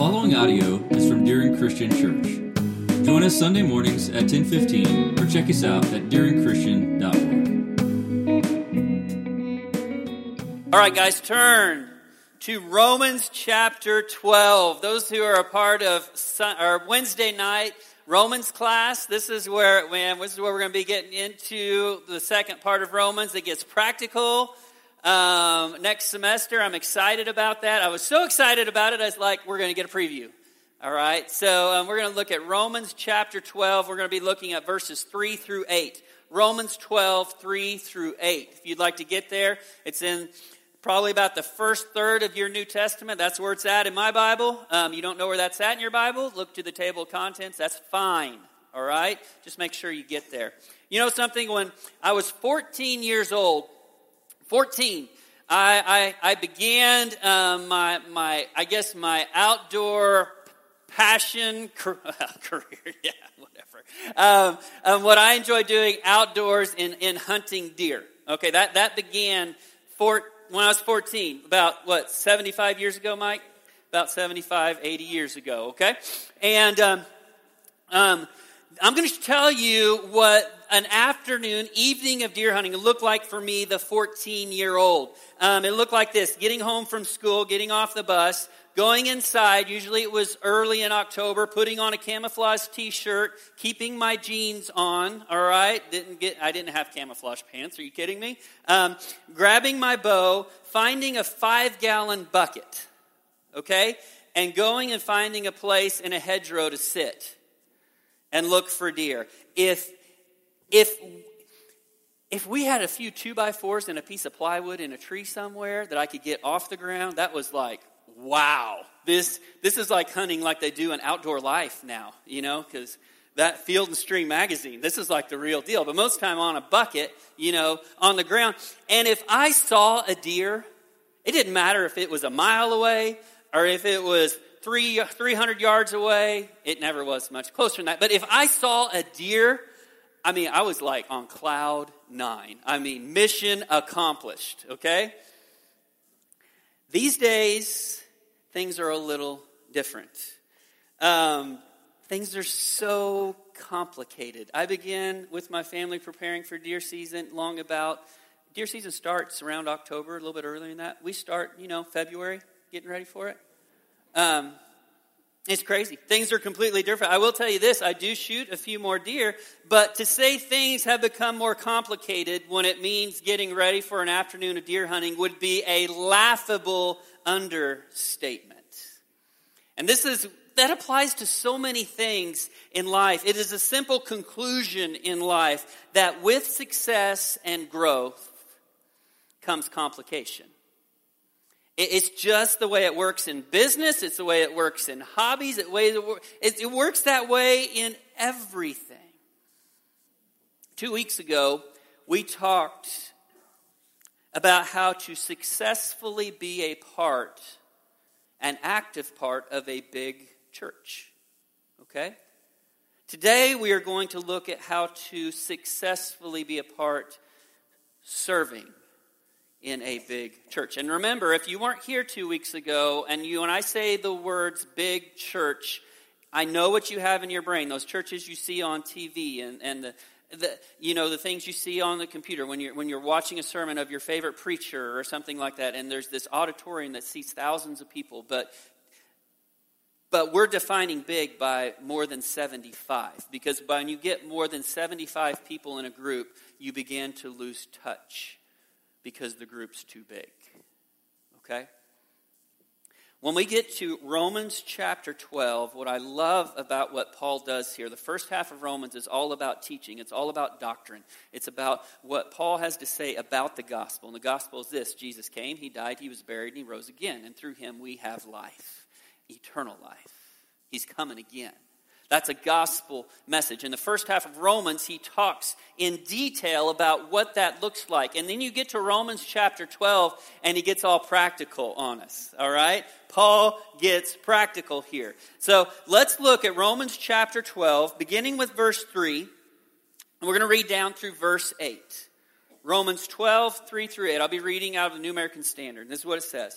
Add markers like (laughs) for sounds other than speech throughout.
following audio is from Deering Christian Church. Join us Sunday mornings at 1015 or check us out at deeringchristian.org. All right, guys, turn to Romans chapter 12. Those who are a part of our Wednesday night Romans class, this is where man, this is where we're going to be getting into the second part of Romans. It gets practical um, next semester. I'm excited about that. I was so excited about it, I was like, we're going to get a preview. All right, so um, we're going to look at Romans chapter 12. We're going to be looking at verses 3 through 8. Romans 12, 3 through 8. If you'd like to get there, it's in probably about the first third of your New Testament. That's where it's at in my Bible. Um, you don't know where that's at in your Bible? Look to the table of contents. That's fine. All right? Just make sure you get there. You know something? When I was 14 years old, 14. I, I, I began um, my, my, I guess, my outdoor passion (laughs) career. (laughs) yeah, whatever. Um, um, what I enjoy doing outdoors in, in hunting deer. Okay, that, that began for, when I was 14, about what, 75 years ago, Mike? About 75, 80 years ago, okay? And um, um, I'm going to tell you what an afternoon, evening of deer hunting looked like for me, the 14 year old. Um, it looked like this getting home from school, getting off the bus, going inside. Usually it was early in October, putting on a camouflage t shirt, keeping my jeans on, all right? Didn't get, I didn't have camouflage pants. Are you kidding me? Um, grabbing my bow, finding a five gallon bucket, okay? And going and finding a place in a hedgerow to sit and look for deer. If if if we had a few two by fours and a piece of plywood in a tree somewhere that I could get off the ground, that was like, wow. This this is like hunting like they do in outdoor life now, you know, because that Field and Stream magazine, this is like the real deal. But most time on a bucket, you know, on the ground. And if I saw a deer, it didn't matter if it was a mile away or if it was three, 300 yards away. It never was much closer than that. But if I saw a deer, I mean, I was like on cloud nine. I mean, mission accomplished, okay? These days, things are a little different. Um, things are so complicated. I began with my family preparing for deer season long about. Deer season starts around October, a little bit earlier than that. We start, you know, February, getting ready for it. Um, it's crazy. Things are completely different. I will tell you this I do shoot a few more deer, but to say things have become more complicated when it means getting ready for an afternoon of deer hunting would be a laughable understatement. And this is that applies to so many things in life. It is a simple conclusion in life that with success and growth comes complication. It's just the way it works in business. It's the way it works in hobbies. It, it works that way in everything. Two weeks ago, we talked about how to successfully be a part, an active part of a big church. Okay? Today, we are going to look at how to successfully be a part serving in a big church. And remember, if you weren't here two weeks ago, and you and I say the words big church, I know what you have in your brain. Those churches you see on TV and, and the, the, you know the things you see on the computer when you're when you're watching a sermon of your favorite preacher or something like that and there's this auditorium that seats thousands of people but but we're defining big by more than 75 because when you get more than 75 people in a group you begin to lose touch because the group's too big. Okay? When we get to Romans chapter 12, what I love about what Paul does here, the first half of Romans is all about teaching. It's all about doctrine. It's about what Paul has to say about the gospel. And the gospel is this Jesus came, he died, he was buried, and he rose again. And through him we have life, eternal life. He's coming again. That's a gospel message. In the first half of Romans, he talks in detail about what that looks like. And then you get to Romans chapter 12, and he gets all practical on us. All right? Paul gets practical here. So let's look at Romans chapter 12, beginning with verse 3. And we're going to read down through verse 8. Romans 12, 3 through 8. I'll be reading out of the New American Standard. This is what it says.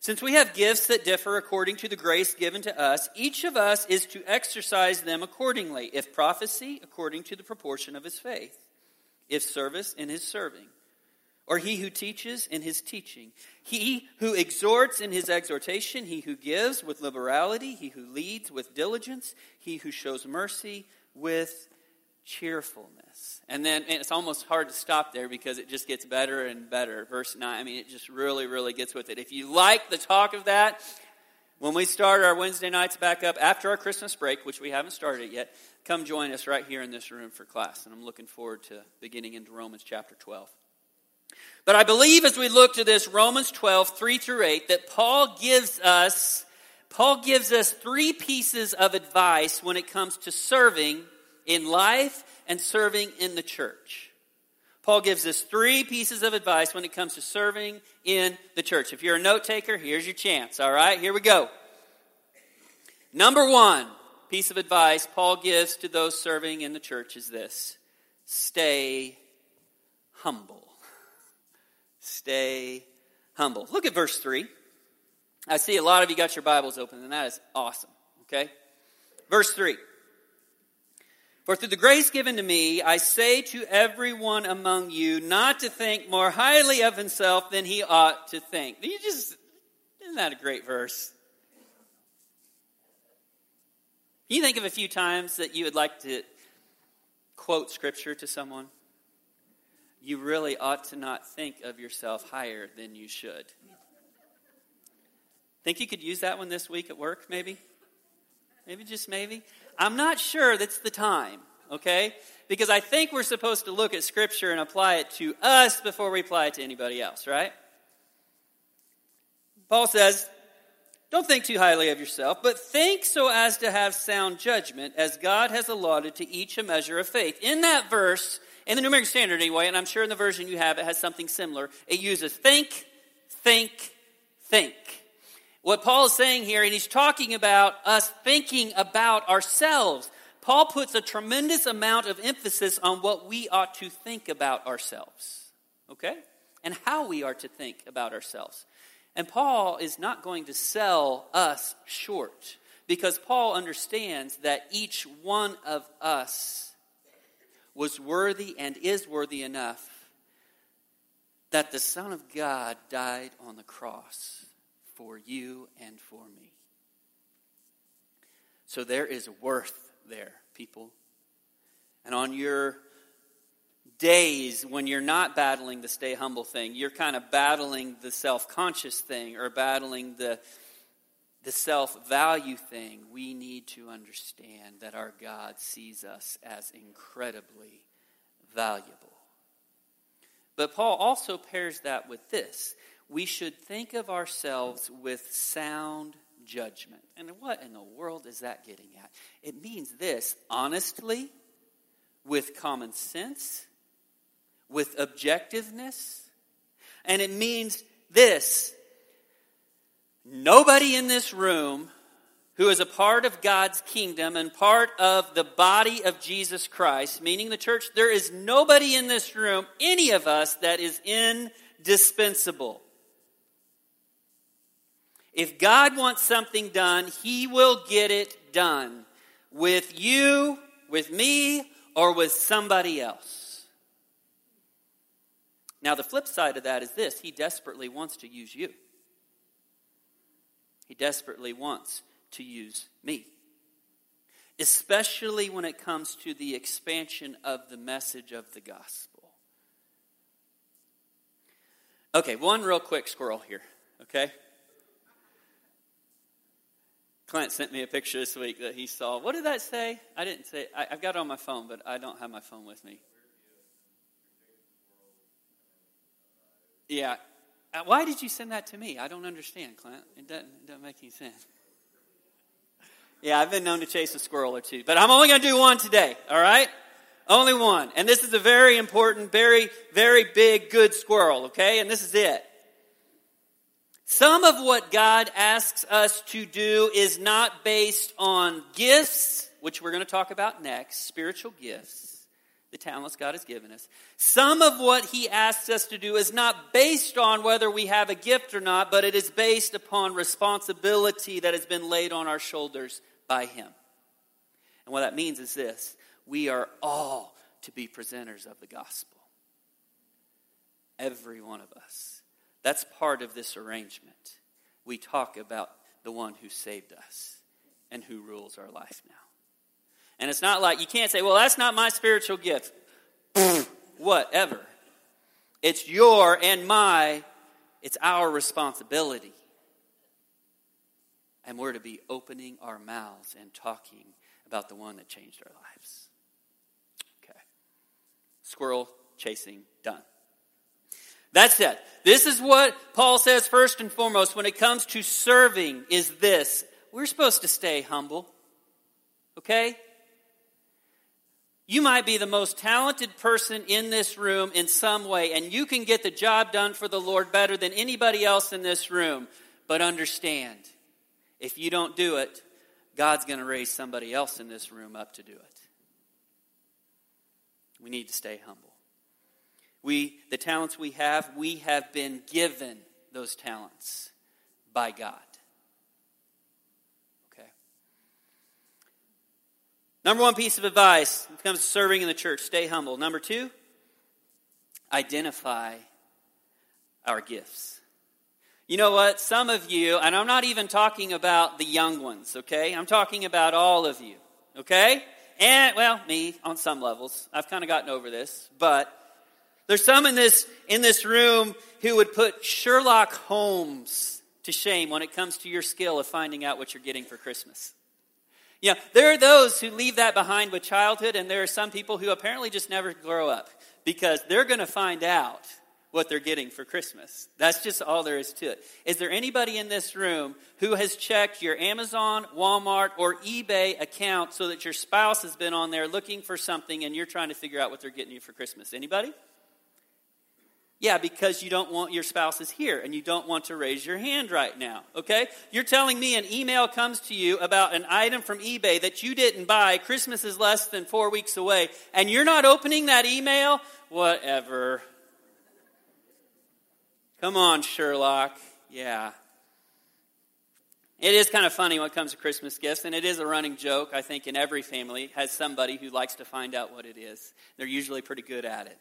Since we have gifts that differ according to the grace given to us, each of us is to exercise them accordingly. If prophecy, according to the proportion of his faith. If service, in his serving. Or he who teaches, in his teaching. He who exhorts, in his exhortation. He who gives, with liberality. He who leads, with diligence. He who shows mercy, with cheerfulness. And then and it's almost hard to stop there because it just gets better and better. Verse 9, I mean, it just really, really gets with it. If you like the talk of that, when we start our Wednesday nights back up after our Christmas break, which we haven't started yet, come join us right here in this room for class. And I'm looking forward to beginning into Romans chapter 12. But I believe as we look to this Romans 12, 3 through 8, that Paul gives us Paul gives us three pieces of advice when it comes to serving in life and serving in the church. Paul gives us three pieces of advice when it comes to serving in the church. If you're a note taker, here's your chance. All right, here we go. Number one piece of advice Paul gives to those serving in the church is this stay humble. Stay humble. Look at verse 3. I see a lot of you got your Bibles open, and that is awesome. Okay? Verse 3. For through the grace given to me, I say to everyone among you not to think more highly of himself than he ought to think. You just, isn't that a great verse? Can you think of a few times that you would like to quote scripture to someone? You really ought to not think of yourself higher than you should. Think you could use that one this week at work, maybe? Maybe just maybe? I'm not sure that's the time, okay? Because I think we're supposed to look at Scripture and apply it to us before we apply it to anybody else, right? Paul says, Don't think too highly of yourself, but think so as to have sound judgment, as God has allotted to each a measure of faith. In that verse, in the New American Standard anyway, and I'm sure in the version you have, it has something similar. It uses think, think, think what Paul is saying here, and he's talking about us thinking about ourselves. Paul puts a tremendous amount of emphasis on what we ought to think about ourselves, okay? And how we are to think about ourselves. And Paul is not going to sell us short because Paul understands that each one of us was worthy and is worthy enough that the Son of God died on the cross for you and for me. So there is worth there, people. And on your days when you're not battling the stay humble thing, you're kind of battling the self conscious thing or battling the, the self value thing, we need to understand that our God sees us as incredibly valuable. But Paul also pairs that with this we should think of ourselves with sound judgment. And what in the world is that getting at? It means this honestly, with common sense, with objectiveness, and it means this nobody in this room who is a part of God's kingdom and part of the body of Jesus Christ, meaning the church, there is nobody in this room, any of us, that is indispensable. If God wants something done, He will get it done with you, with me, or with somebody else. Now, the flip side of that is this He desperately wants to use you, He desperately wants to use me. Especially when it comes to the expansion of the message of the gospel. Okay, one real quick squirrel here, okay? Clint sent me a picture this week that he saw. What did that say? I didn't say. I, have got it on my phone, but I don't have my phone with me. Yeah, Uh, why did you send that to me? I don't understand, Clint. It doesn't, it doesn't make any sense. Yeah, I've been known to chase a squirrel or two, but I'm only going to do one today, all right? Only one. And this is a very important, very, very big, good squirrel, okay? And this is it. Some of what God asks us to do is not based on gifts, which we're going to talk about next, spiritual gifts, the talents God has given us. Some of what He asks us to do is not based on whether we have a gift or not, but it is based upon responsibility that has been laid on our shoulders by Him. And what that means is this we are all to be presenters of the gospel. Every one of us. That's part of this arrangement. We talk about the one who saved us and who rules our life now. And it's not like you can't say, well, that's not my spiritual gift. (laughs) Whatever. It's your and my, it's our responsibility. And we're to be opening our mouths and talking about the one that changed our lives. Okay. Squirrel chasing done. That's it. This is what Paul says first and foremost when it comes to serving is this. We're supposed to stay humble. Okay? You might be the most talented person in this room in some way, and you can get the job done for the Lord better than anybody else in this room. But understand, if you don't do it, God's going to raise somebody else in this room up to do it. We need to stay humble. We, the talents we have, we have been given those talents by God. Okay. Number one piece of advice when it comes to serving in the church stay humble. Number two, identify our gifts. You know what? Some of you, and I'm not even talking about the young ones, okay? I'm talking about all of you, okay? And, well, me on some levels. I've kind of gotten over this, but there's some in this, in this room who would put Sherlock Holmes to shame when it comes to your skill of finding out what you're getting for Christmas. Yeah, there are those who leave that behind with childhood, and there are some people who apparently just never grow up because they're going to find out what they're getting for Christmas. That's just all there is to it. Is there anybody in this room who has checked your Amazon, Walmart, or eBay account so that your spouse has been on there looking for something and you're trying to figure out what they're getting you for Christmas? Anybody? Yeah, because you don't want your spouse is here and you don't want to raise your hand right now. Okay? You're telling me an email comes to you about an item from eBay that you didn't buy. Christmas is less than four weeks away, and you're not opening that email? Whatever. Come on, Sherlock. Yeah. It is kind of funny when it comes to Christmas gifts, and it is a running joke, I think, in every family has somebody who likes to find out what it is. They're usually pretty good at it.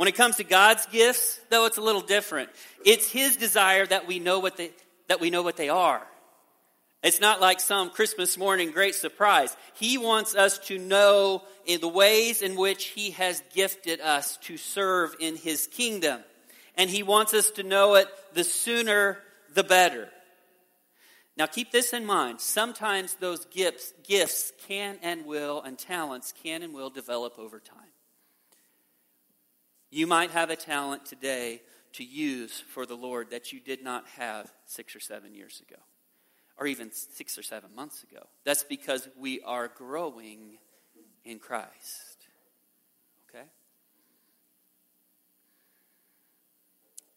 When it comes to God's gifts, though, it's a little different. It's His desire that we know what they, that we know what they are. It's not like some Christmas morning great surprise. He wants us to know the ways in which He has gifted us to serve in His kingdom. And He wants us to know it the sooner the better. Now keep this in mind. Sometimes those gifts, gifts can and will, and talents can and will develop over time. You might have a talent today to use for the Lord that you did not have six or seven years ago, or even six or seven months ago. That's because we are growing in Christ. Okay?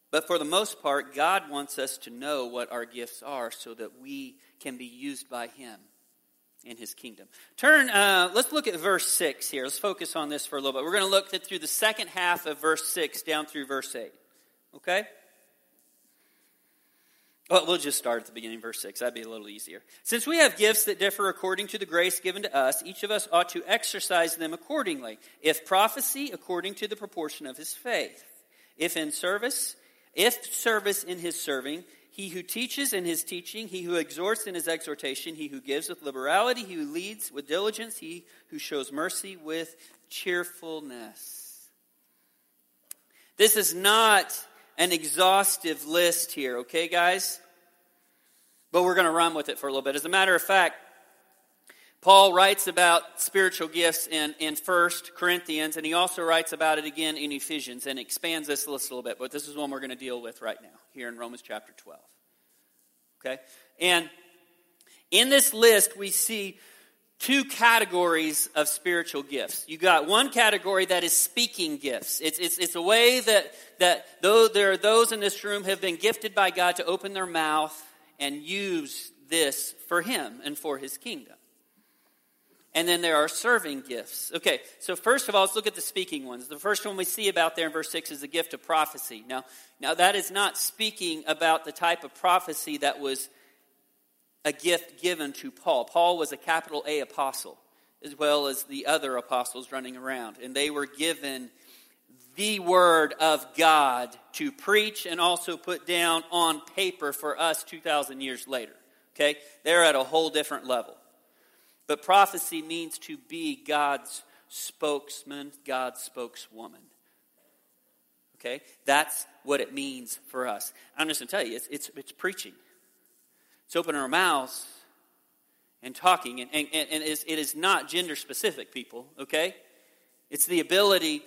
But for the most part, God wants us to know what our gifts are so that we can be used by Him in his kingdom. Turn, uh, let's look at verse 6 here. Let's focus on this for a little bit. We're going to look through the second half of verse 6 down through verse 8. Okay? Well, we'll just start at the beginning, verse 6. That'd be a little easier. Since we have gifts that differ according to the grace given to us, each of us ought to exercise them accordingly. If prophecy, according to the proportion of his faith. If in service, if service in his serving, he who teaches in his teaching, he who exhorts in his exhortation, he who gives with liberality, he who leads with diligence, he who shows mercy with cheerfulness. This is not an exhaustive list here, okay, guys? But we're going to run with it for a little bit. As a matter of fact, Paul writes about spiritual gifts in, in 1 Corinthians, and he also writes about it again in Ephesians and expands this list a little bit, but this is one we're going to deal with right now, here in Romans chapter 12. Okay? And in this list, we see two categories of spiritual gifts. You got one category that is speaking gifts. It's, it's, it's a way that, that though there are those in this room have been gifted by God to open their mouth and use this for Him and for His kingdom. And then there are serving gifts. Okay, so first of all, let's look at the speaking ones. The first one we see about there in verse 6 is the gift of prophecy. Now, now that is not speaking about the type of prophecy that was a gift given to Paul. Paul was a capital A apostle, as well as the other apostles running around. And they were given the word of God to preach and also put down on paper for us 2,000 years later. Okay? They're at a whole different level. But prophecy means to be God's spokesman, God's spokeswoman. Okay? That's what it means for us. I'm just going to tell you, it's, it's, it's preaching. It's opening our mouths and talking. And, and, and it, is, it is not gender specific, people, okay? It's the ability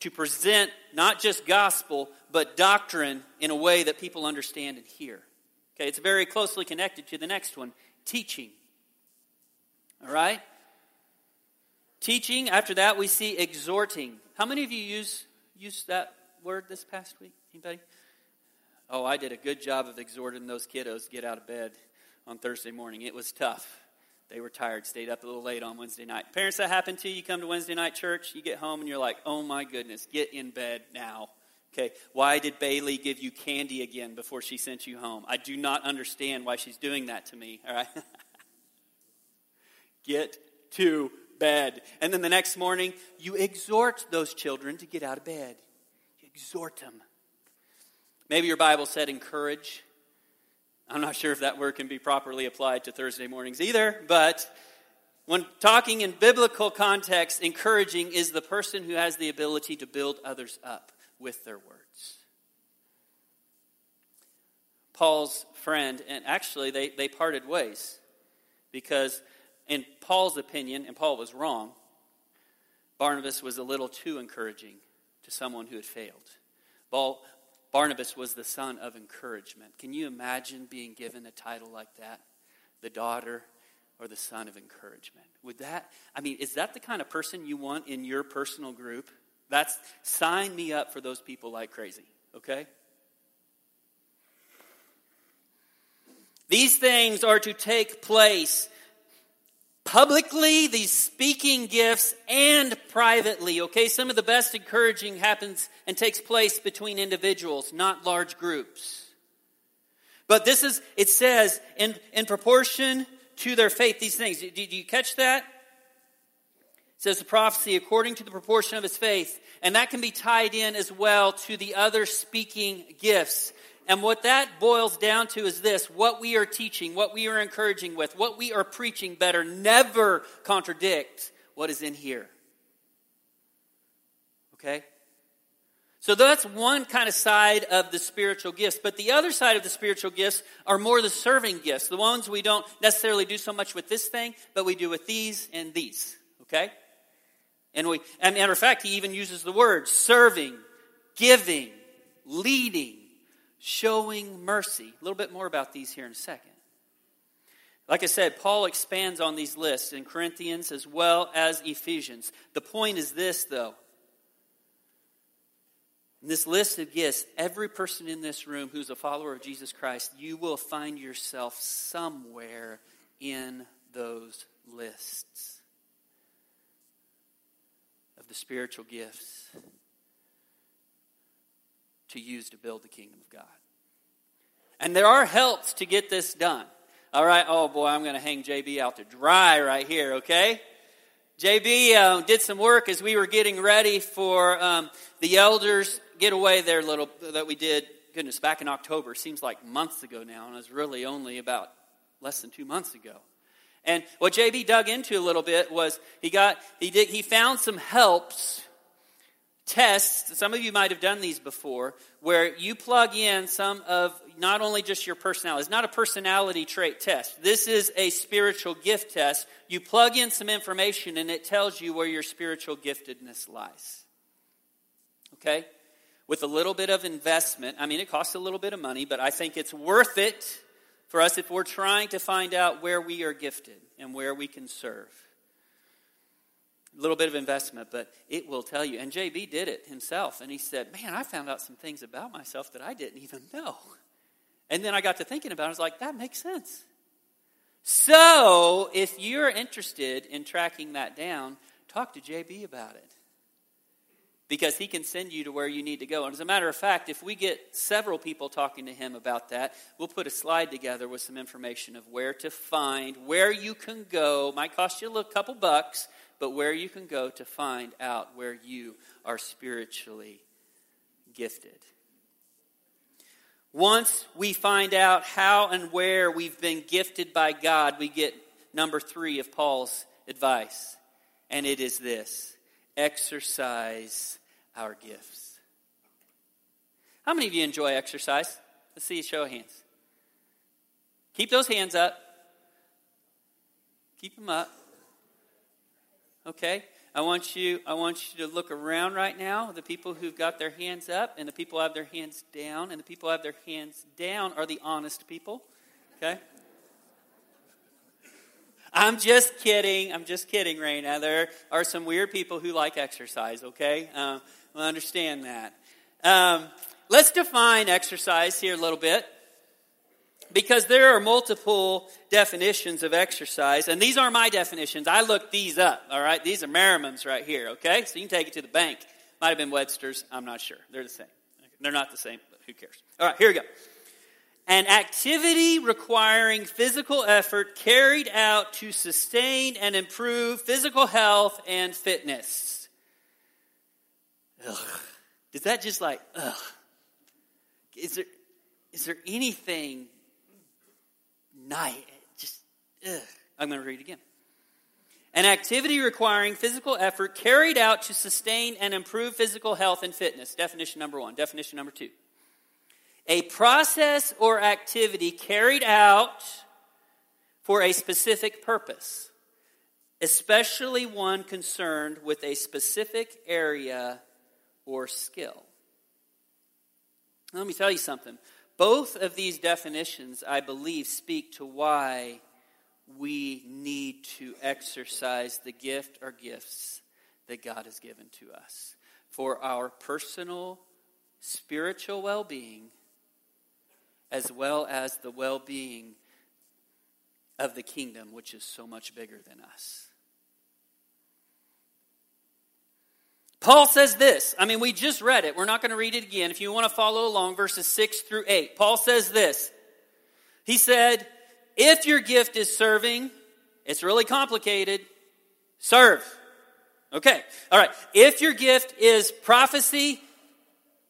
to present not just gospel, but doctrine in a way that people understand and hear. Okay, it's very closely connected to the next one teaching. All right? Teaching, after that, we see exhorting. How many of you use, use that word this past week? Anybody? Oh, I did a good job of exhorting those kiddos to get out of bed on Thursday morning. It was tough. They were tired, stayed up a little late on Wednesday night. Parents, that happened to you. You come to Wednesday night church, you get home, and you're like, oh my goodness, get in bed now. Okay, why did Bailey give you candy again before she sent you home? I do not understand why she's doing that to me, all right? (laughs) get to bed. And then the next morning, you exhort those children to get out of bed. You exhort them. Maybe your Bible said encourage. I'm not sure if that word can be properly applied to Thursday mornings either, but when talking in biblical context, encouraging is the person who has the ability to build others up with their words. Paul's friend, and actually they, they parted ways because in Paul's opinion, and Paul was wrong, Barnabas was a little too encouraging to someone who had failed. Paul, Barnabas was the son of encouragement. Can you imagine being given a title like that? The daughter or the son of encouragement. Would that, I mean, is that the kind of person you want in your personal group? That's, sign me up for those people like crazy, okay? These things are to take place publicly, these speaking gifts, and privately. Okay, some of the best encouraging happens and takes place between individuals, not large groups. But this is, it says, in, in proportion to their faith, these things. Did you catch that? Says the prophecy according to the proportion of his faith. And that can be tied in as well to the other speaking gifts. And what that boils down to is this what we are teaching, what we are encouraging with, what we are preaching better never contradict what is in here. Okay? So that's one kind of side of the spiritual gifts. But the other side of the spiritual gifts are more the serving gifts, the ones we don't necessarily do so much with this thing, but we do with these and these. Okay? And we, and matter of fact, he even uses the word serving, giving, leading showing mercy. A little bit more about these here in a second. Like I said, Paul expands on these lists in Corinthians as well as Ephesians. The point is this, though. In this list of gifts, every person in this room who's a follower of Jesus Christ, you will find yourself somewhere in those lists the spiritual gifts to use to build the kingdom of God. And there are helps to get this done. All right, oh boy, I'm going to hang JB out to dry right here, okay? JB uh, did some work as we were getting ready for um, the elders getaway there little that we did. Goodness, back in October seems like months ago now, and it was really only about less than two months ago. And what JB dug into a little bit was he got he did he found some helps tests, some of you might have done these before, where you plug in some of not only just your personality. It's not a personality trait test. This is a spiritual gift test. You plug in some information and it tells you where your spiritual giftedness lies. Okay? With a little bit of investment. I mean, it costs a little bit of money, but I think it's worth it for us if we're trying to find out where we are gifted and where we can serve. A little bit of investment, but it will tell you. And JB did it himself, and he said, Man, I found out some things about myself that I didn't even know. And then I got to thinking about it. I was like, That makes sense. So, if you're interested in tracking that down, talk to JB about it because he can send you to where you need to go. And as a matter of fact, if we get several people talking to him about that, we'll put a slide together with some information of where to find, where you can go. Might cost you a little couple bucks, but where you can go to find out where you are spiritually gifted. Once we find out how and where we've been gifted by God, we get number three of Paul's advice, and it is this exercise our gifts. How many of you enjoy exercise? Let's see a show of hands. Keep those hands up. Keep them up. Okay? I want you I want you to look around right now. The people who've got their hands up and the people have their hands down and the people have their hands down are the honest people. Okay? I'm just kidding. I'm just kidding, Raina. There are some weird people who like exercise, okay? Um, We'll understand that. Um, let's define exercise here a little bit because there are multiple definitions of exercise, and these are my definitions. I looked these up, all right? These are Merriman's right here, okay? So you can take it to the bank. Might have been Webster's, I'm not sure. They're the same. They're not the same, but who cares? All right, here we go. An activity requiring physical effort carried out to sustain and improve physical health and fitness. Ugh. Does that just like, ugh? Is there, is there anything nice? Just, ugh. I'm going to read it again. An activity requiring physical effort carried out to sustain and improve physical health and fitness. Definition number one. Definition number two. A process or activity carried out for a specific purpose, especially one concerned with a specific area or skill. Let me tell you something. Both of these definitions, I believe, speak to why we need to exercise the gift or gifts that God has given to us for our personal spiritual well being, as well as the well being of the kingdom, which is so much bigger than us. Paul says this. I mean, we just read it. We're not going to read it again. If you want to follow along, verses 6 through 8. Paul says this. He said, If your gift is serving, it's really complicated, serve. Okay, all right. If your gift is prophecy,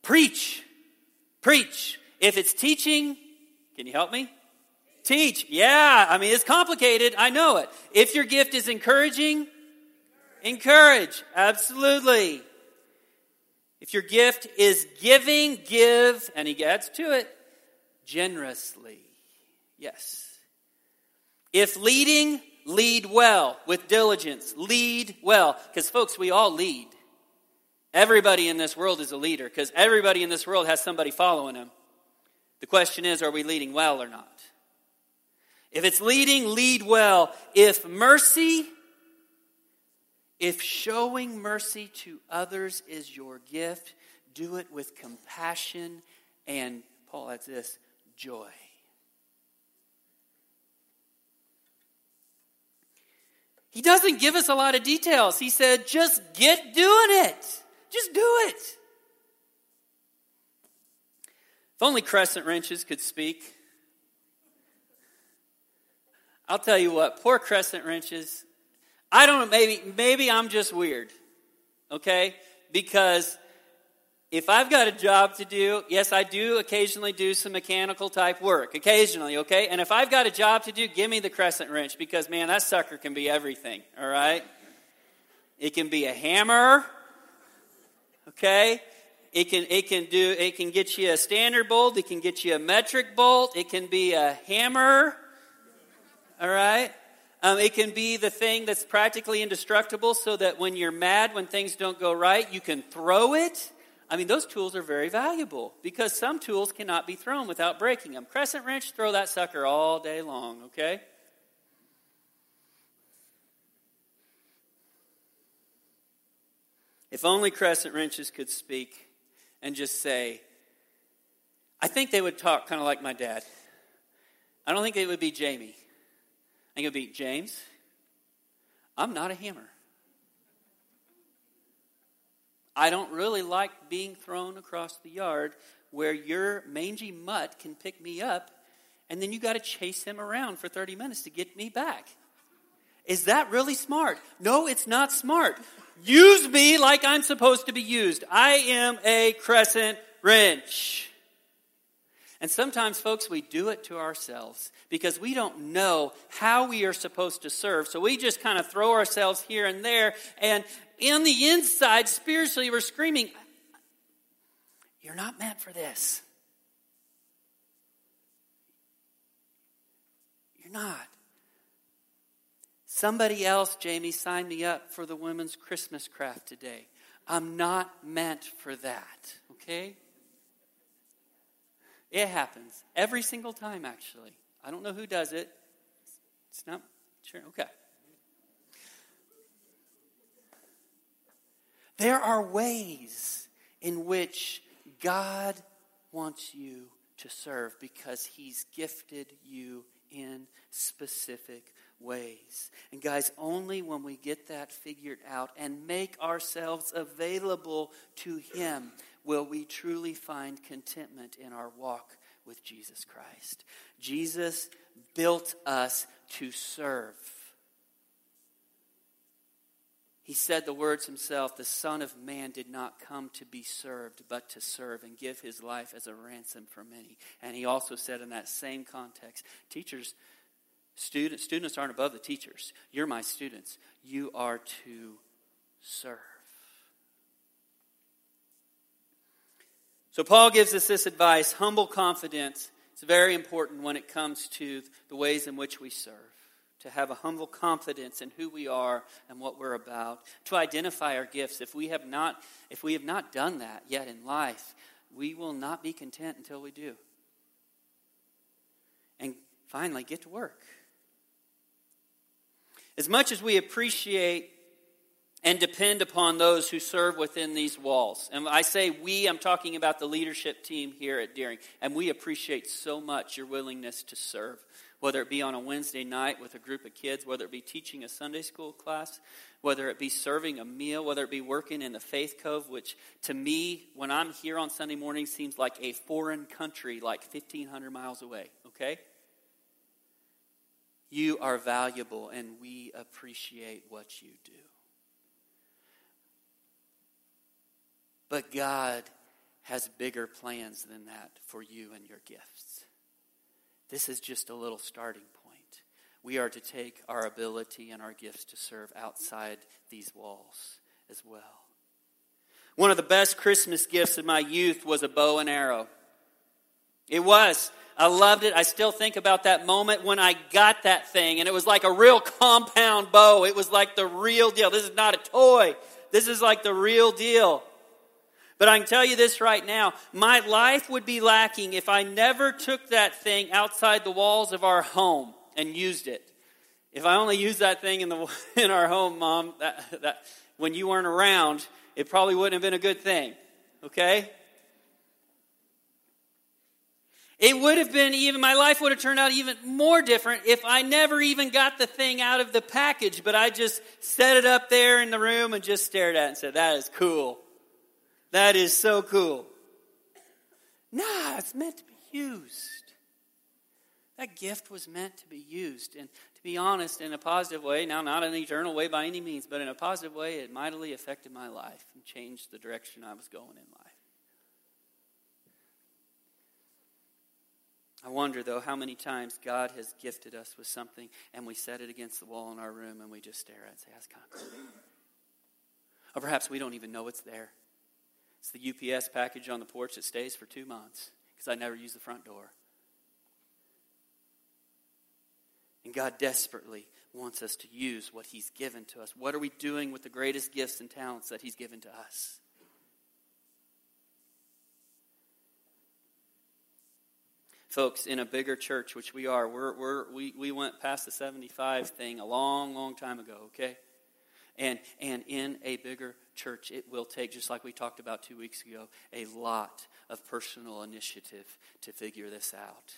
preach. Preach. If it's teaching, can you help me? Teach. Yeah, I mean, it's complicated. I know it. If your gift is encouraging, Encourage. Absolutely. If your gift is giving, give, and he adds to it, generously. Yes. If leading, lead well with diligence. Lead well. Because, folks, we all lead. Everybody in this world is a leader because everybody in this world has somebody following them. The question is, are we leading well or not? If it's leading, lead well. If mercy, if showing mercy to others is your gift, do it with compassion and, Paul adds this, joy. He doesn't give us a lot of details. He said, just get doing it. Just do it. If only crescent wrenches could speak. I'll tell you what, poor crescent wrenches, I don't know, maybe, maybe I'm just weird, okay? Because if I've got a job to do, yes, I do occasionally do some mechanical type work, occasionally, okay? And if I've got a job to do, give me the crescent wrench because, man, that sucker can be everything, all right? It can be a hammer, okay? it can it can do it can get you a standard bolt, it can get you a metric bolt, it can be a hammer. All right? Um, it can be the thing that's practically indestructible so that when you're mad, when things don't go right, you can throw it. I mean, those tools are very valuable because some tools cannot be thrown without breaking them. Crescent wrench, throw that sucker all day long, okay? If only crescent wrenches could speak and just say, I think they would talk kind of like my dad. I don't think it would be Jamie. I think it would be James. I'm not a hammer. I don't really like being thrown across the yard where your mangy mutt can pick me up and then you got to chase him around for 30 minutes to get me back. Is that really smart? No, it's not smart. Use me like I'm supposed to be used. I am a crescent wrench. And sometimes, folks, we do it to ourselves because we don't know how we are supposed to serve. So we just kind of throw ourselves here and there. And in the inside, spiritually, we're screaming, You're not meant for this. You're not. Somebody else, Jamie, signed me up for the women's Christmas craft today. I'm not meant for that, okay? It happens every single time, actually. I don't know who does it. It's not sure. Okay. There are ways in which God wants you to serve because He's gifted you in specific ways. And guys, only when we get that figured out and make ourselves available to Him will we truly find contentment in our walk with Jesus Christ. Jesus built us to serve. He said the words himself The Son of Man did not come to be served, but to serve and give his life as a ransom for many. And he also said in that same context Teachers, students, students aren't above the teachers. You're my students. You are to serve. So, Paul gives us this advice humble confidence. It's very important when it comes to the ways in which we serve to have a humble confidence in who we are and what we're about, to identify our gifts. If we have not, if we have not done that yet in life, we will not be content until we do. And finally, get to work. As much as we appreciate and depend upon those who serve within these walls. And I say we, I'm talking about the leadership team here at Deering. And we appreciate so much your willingness to serve whether it be on a Wednesday night with a group of kids, whether it be teaching a Sunday school class, whether it be serving a meal, whether it be working in the Faith Cove, which to me, when I'm here on Sunday morning, seems like a foreign country, like 1,500 miles away, okay? You are valuable, and we appreciate what you do. But God has bigger plans than that for you and your gifts. This is just a little starting point. We are to take our ability and our gifts to serve outside these walls as well. One of the best Christmas gifts of my youth was a bow and arrow. It was. I loved it. I still think about that moment when I got that thing, and it was like a real compound bow. It was like the real deal. This is not a toy, this is like the real deal. But I can tell you this right now my life would be lacking if I never took that thing outside the walls of our home and used it. If I only used that thing in, the, (laughs) in our home, Mom, that, that, when you weren't around, it probably wouldn't have been a good thing. Okay? It would have been even, my life would have turned out even more different if I never even got the thing out of the package, but I just set it up there in the room and just stared at it and said, That is cool. That is so cool. Nah, it's meant to be used. That gift was meant to be used. And to be honest, in a positive way, now not an eternal way by any means, but in a positive way, it mightily affected my life and changed the direction I was going in life. I wonder, though, how many times God has gifted us with something and we set it against the wall in our room and we just stare at it and say, that's kind of cool. Or perhaps we don't even know it's there. It's the UPS package on the porch that stays for two months because I never use the front door. And God desperately wants us to use what He's given to us. What are we doing with the greatest gifts and talents that He's given to us? Folks, in a bigger church, which we are, we're, we're, we, we went past the 75 thing a long, long time ago, okay? And, and in a bigger church, it will take, just like we talked about two weeks ago, a lot of personal initiative to figure this out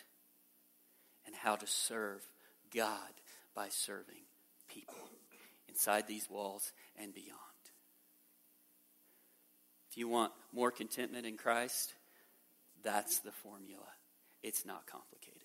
and how to serve God by serving people inside these walls and beyond. If you want more contentment in Christ, that's the formula. It's not complicated.